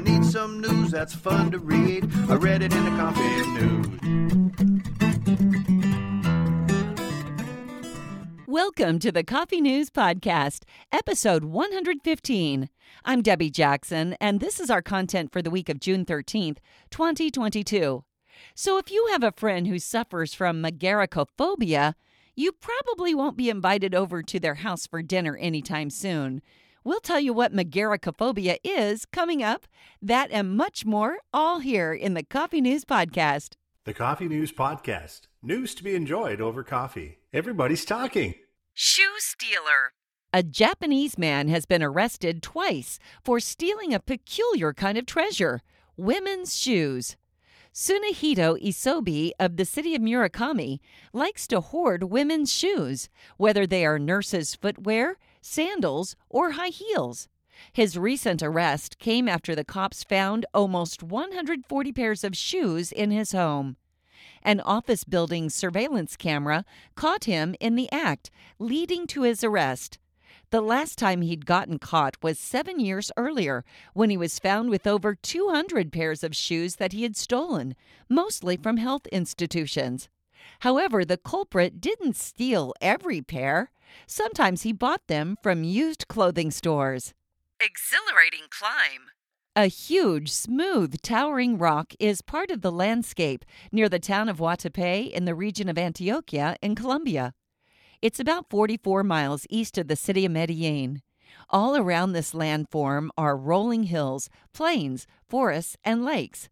I need some news that's fun to read. I read it in the Coffee News. Welcome to the Coffee News Podcast, episode 115. I'm Debbie Jackson, and this is our content for the week of June 13th, 2022. So if you have a friend who suffers from mageirocophobia, you probably won't be invited over to their house for dinner anytime soon. We'll tell you what mageirocophobia is coming up, that and much more, all here in the Coffee News Podcast. The Coffee News Podcast. News to be enjoyed over coffee. Everybody's talking. Shoe stealer. A Japanese man has been arrested twice for stealing a peculiar kind of treasure women's shoes. Sunahito Isobi of the city of Murakami likes to hoard women's shoes, whether they are nurses' footwear, sandals, or high heels. His recent arrest came after the cops found almost 140 pairs of shoes in his home. An office building surveillance camera caught him in the act, leading to his arrest. The last time he'd gotten caught was seven years earlier when he was found with over 200 pairs of shoes that he had stolen, mostly from health institutions. However, the culprit didn't steal every pair. Sometimes he bought them from used clothing stores. Exhilarating climb. A huge, smooth, towering rock is part of the landscape near the town of Guatapé in the region of Antioquia in Colombia. It's about 44 miles east of the city of Medellin. All around this landform are rolling hills, plains, forests, and lakes.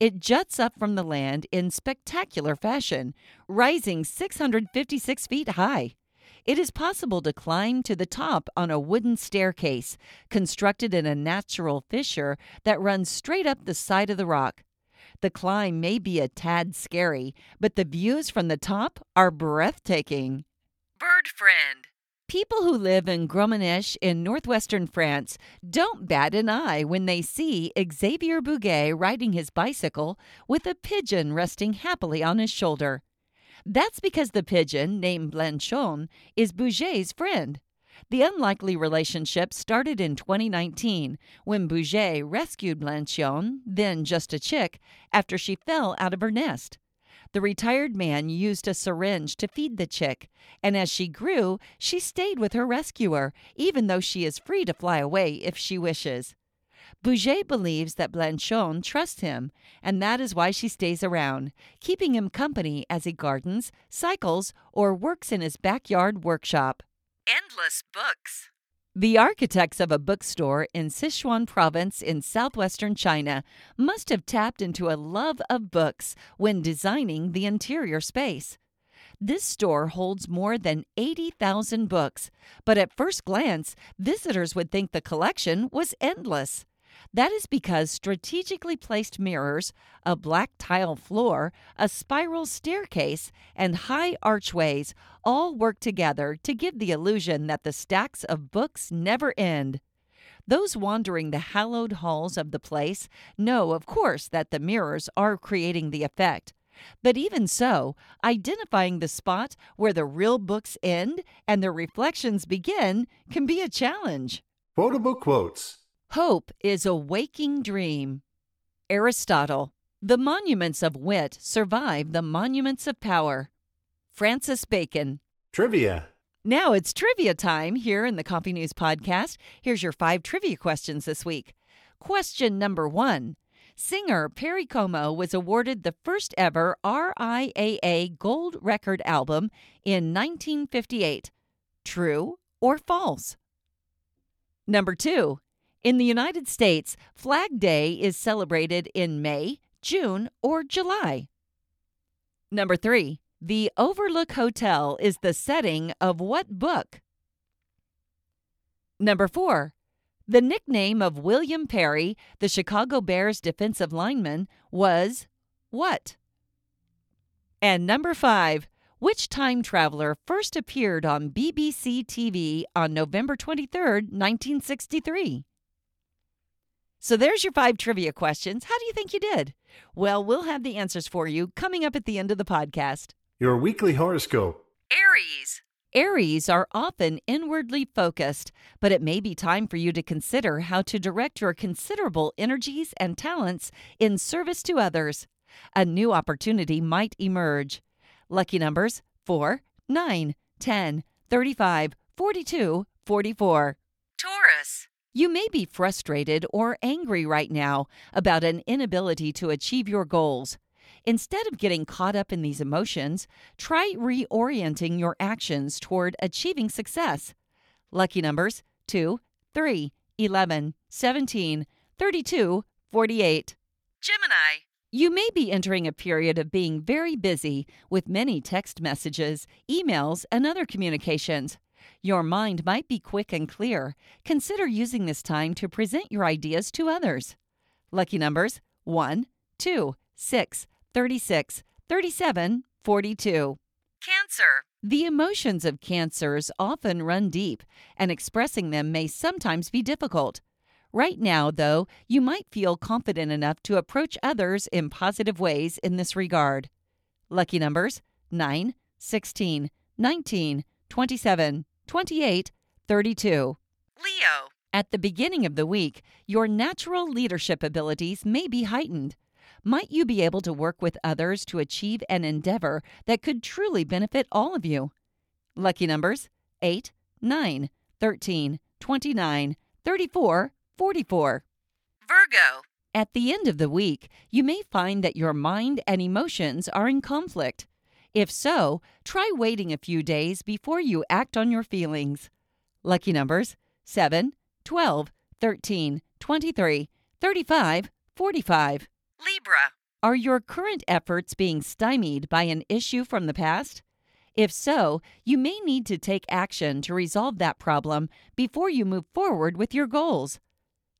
It juts up from the land in spectacular fashion, rising 656 feet high. It is possible to climb to the top on a wooden staircase constructed in a natural fissure that runs straight up the side of the rock. The climb may be a tad scary, but the views from the top are breathtaking. Bird Friend. People who live in Grommenich in northwestern France don't bat an eye when they see Xavier Bouguet riding his bicycle with a pigeon resting happily on his shoulder. That's because the pigeon, named Blanchon, is Bouguet's friend. The unlikely relationship started in 2019 when Bouguet rescued Blanchon, then just a chick, after she fell out of her nest. The retired man used a syringe to feed the chick, and as she grew, she stayed with her rescuer, even though she is free to fly away if she wishes. Bouguet believes that Blanchon trusts him, and that is why she stays around, keeping him company as he gardens, cycles, or works in his backyard workshop. Endless books. The architects of a bookstore in Sichuan province in southwestern China must have tapped into a love of books when designing the interior space. This store holds more than 80,000 books, but at first glance, visitors would think the collection was endless. That is because strategically placed mirrors, a black tile floor, a spiral staircase, and high archways all work together to give the illusion that the stacks of books never end. Those wandering the hallowed halls of the place know, of course, that the mirrors are creating the effect. But even so, identifying the spot where the real books end and their reflections begin can be a challenge. Quotable quotes. Hope is a waking dream. Aristotle. The monuments of wit survive the monuments of power. Francis Bacon. Trivia. Now it's trivia time here in the Coffee News Podcast. Here's your five trivia questions this week. Question number one Singer Perry Como was awarded the first ever RIAA Gold Record album in 1958. True or false? Number two, in the United States, Flag Day is celebrated in May, June, or July. Number three, the Overlook Hotel is the setting of what book? Number four, the nickname of William Perry, the Chicago Bears defensive lineman, was what? And number five, which time traveler first appeared on BBC TV on November 23, 1963? So there's your five trivia questions. How do you think you did? Well, we'll have the answers for you coming up at the end of the podcast. Your weekly horoscope. Aries. Aries are often inwardly focused, but it may be time for you to consider how to direct your considerable energies and talents in service to others. A new opportunity might emerge. Lucky numbers 4, 9, 10, 35, 42, 44. Taurus. You may be frustrated or angry right now about an inability to achieve your goals. Instead of getting caught up in these emotions, try reorienting your actions toward achieving success. Lucky numbers 2, 3, 11, 17, 32, 48. Gemini. You may be entering a period of being very busy with many text messages, emails, and other communications. Your mind might be quick and clear. Consider using this time to present your ideas to others. Lucky numbers 1, 2, 6, 36, 37, 42. Cancer. The emotions of cancers often run deep, and expressing them may sometimes be difficult. Right now, though, you might feel confident enough to approach others in positive ways in this regard. Lucky numbers 9, 16, 19, 27, 28, 32. Leo. At the beginning of the week, your natural leadership abilities may be heightened. Might you be able to work with others to achieve an endeavor that could truly benefit all of you? Lucky numbers 8, 9, 13, 29, 34, 44. Virgo. At the end of the week, you may find that your mind and emotions are in conflict. If so, try waiting a few days before you act on your feelings. Lucky numbers 7, 12, 13, 23, 35, 45. Libra. Are your current efforts being stymied by an issue from the past? If so, you may need to take action to resolve that problem before you move forward with your goals.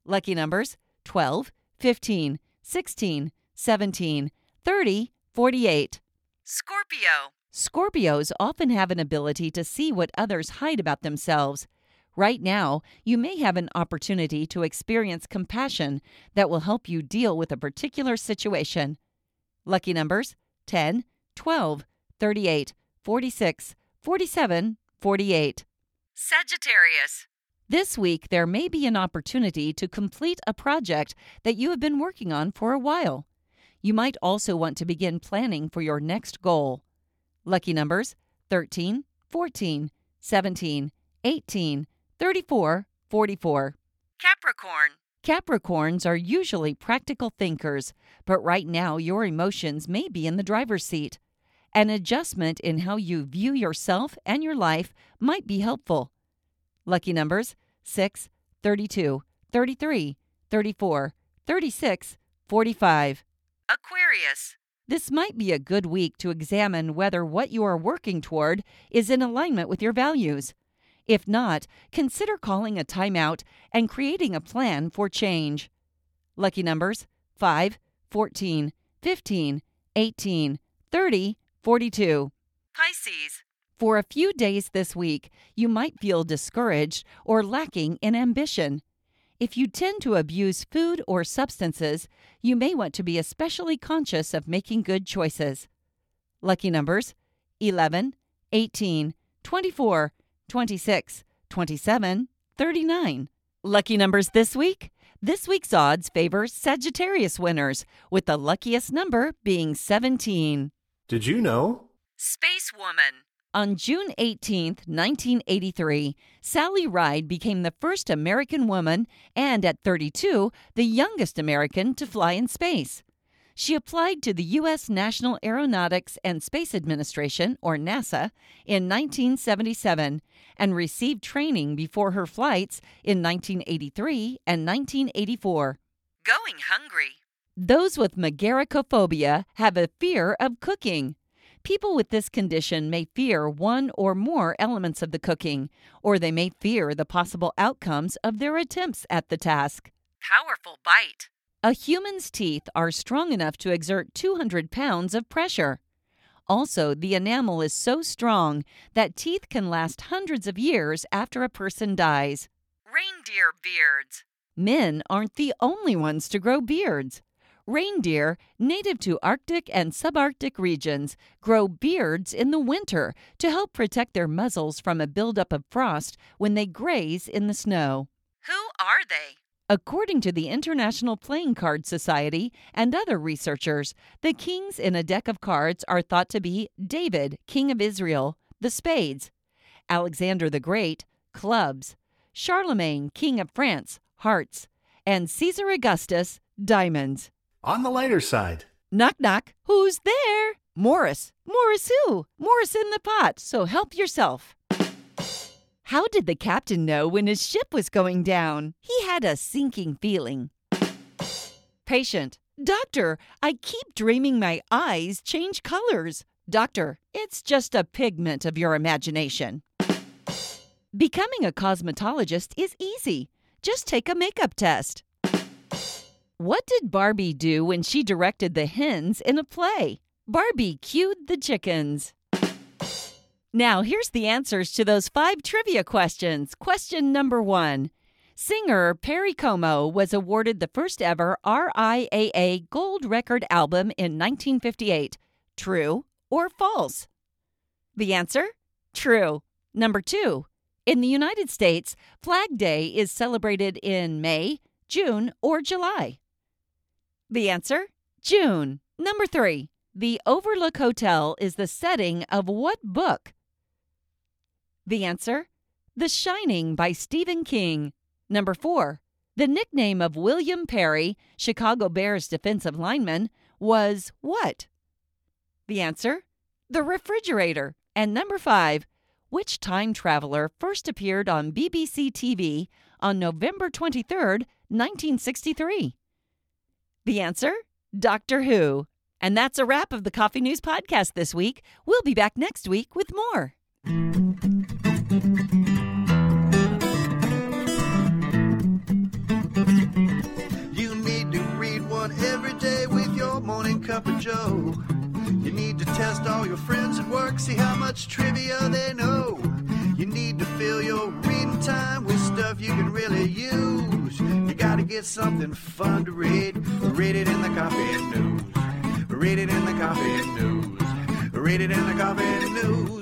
Lucky numbers 12, 15, 16, 17, 30, 48. Scorpio. Scorpios often have an ability to see what others hide about themselves. Right now, you may have an opportunity to experience compassion that will help you deal with a particular situation. Lucky numbers 10, 12, 38, 46, 47, 48. Sagittarius. This week, there may be an opportunity to complete a project that you have been working on for a while. You might also want to begin planning for your next goal. Lucky numbers 13, 14, 17, 18, 34, 44. Capricorn. Capricorns are usually practical thinkers, but right now your emotions may be in the driver's seat. An adjustment in how you view yourself and your life might be helpful. Lucky numbers 6, 32, 33, 34, 36, 45. Aquarius. This might be a good week to examine whether what you are working toward is in alignment with your values. If not, consider calling a timeout and creating a plan for change. Lucky numbers 5, 14, 15, 18, 30, 42. Pisces. For a few days this week, you might feel discouraged or lacking in ambition. If you tend to abuse food or substances, you may want to be especially conscious of making good choices. Lucky numbers 11, 18, 24, 26, 27, 39. Lucky numbers this week? This week's odds favor Sagittarius winners, with the luckiest number being 17. Did you know? Space Woman. On June 18, 1983, Sally Ride became the first American woman and, at 32, the youngest American to fly in space. She applied to the U.S. National Aeronautics and Space Administration, or NASA, in 1977 and received training before her flights in 1983 and 1984. Going hungry. Those with mageirocophobia have a fear of cooking. People with this condition may fear one or more elements of the cooking, or they may fear the possible outcomes of their attempts at the task. Powerful bite. A human's teeth are strong enough to exert 200 pounds of pressure. Also, the enamel is so strong that teeth can last hundreds of years after a person dies. Reindeer beards. Men aren't the only ones to grow beards. Reindeer, native to Arctic and subarctic regions, grow beards in the winter to help protect their muzzles from a buildup of frost when they graze in the snow. Who are they? According to the International Playing Card Society and other researchers, the kings in a deck of cards are thought to be David, king of Israel, the spades, Alexander the Great, clubs, Charlemagne, king of France, hearts, and Caesar Augustus, diamonds. On the lighter side, Knock, knock. Who's there? Morris. Morris who? Morris in the pot, so help yourself. How did the captain know when his ship was going down? He had a sinking feeling. Patient. Doctor, I keep dreaming my eyes change colors. Doctor, it's just a pigment of your imagination. Becoming a cosmetologist is easy. Just take a makeup test. What did Barbie do when she directed the hens in a play? Barbie cued the chickens. Now, here's the answers to those five trivia questions. Question number one Singer Perry Como was awarded the first ever RIAA Gold Record album in 1958. True or false? The answer? True. Number two. In the United States, Flag Day is celebrated in May, June, or July. The answer? June. Number three. The Overlook Hotel is the setting of what book? The answer? The Shining by Stephen King. Number four. The nickname of William Perry, Chicago Bears defensive lineman, was what? The answer? The refrigerator. And number five. Which time traveler first appeared on BBC TV on November 23rd, 1963? The answer? Doctor Who. And that's a wrap of the Coffee News Podcast this week. We'll be back next week with more. You need to read one every day with your morning cup of joe. You need to test all your friends at work, see how much trivia they know. Need to fill your reading time with stuff you can really use. You gotta get something fun to read. Read it in the coffee news. Read it in the coffee news. Read it in the coffee news.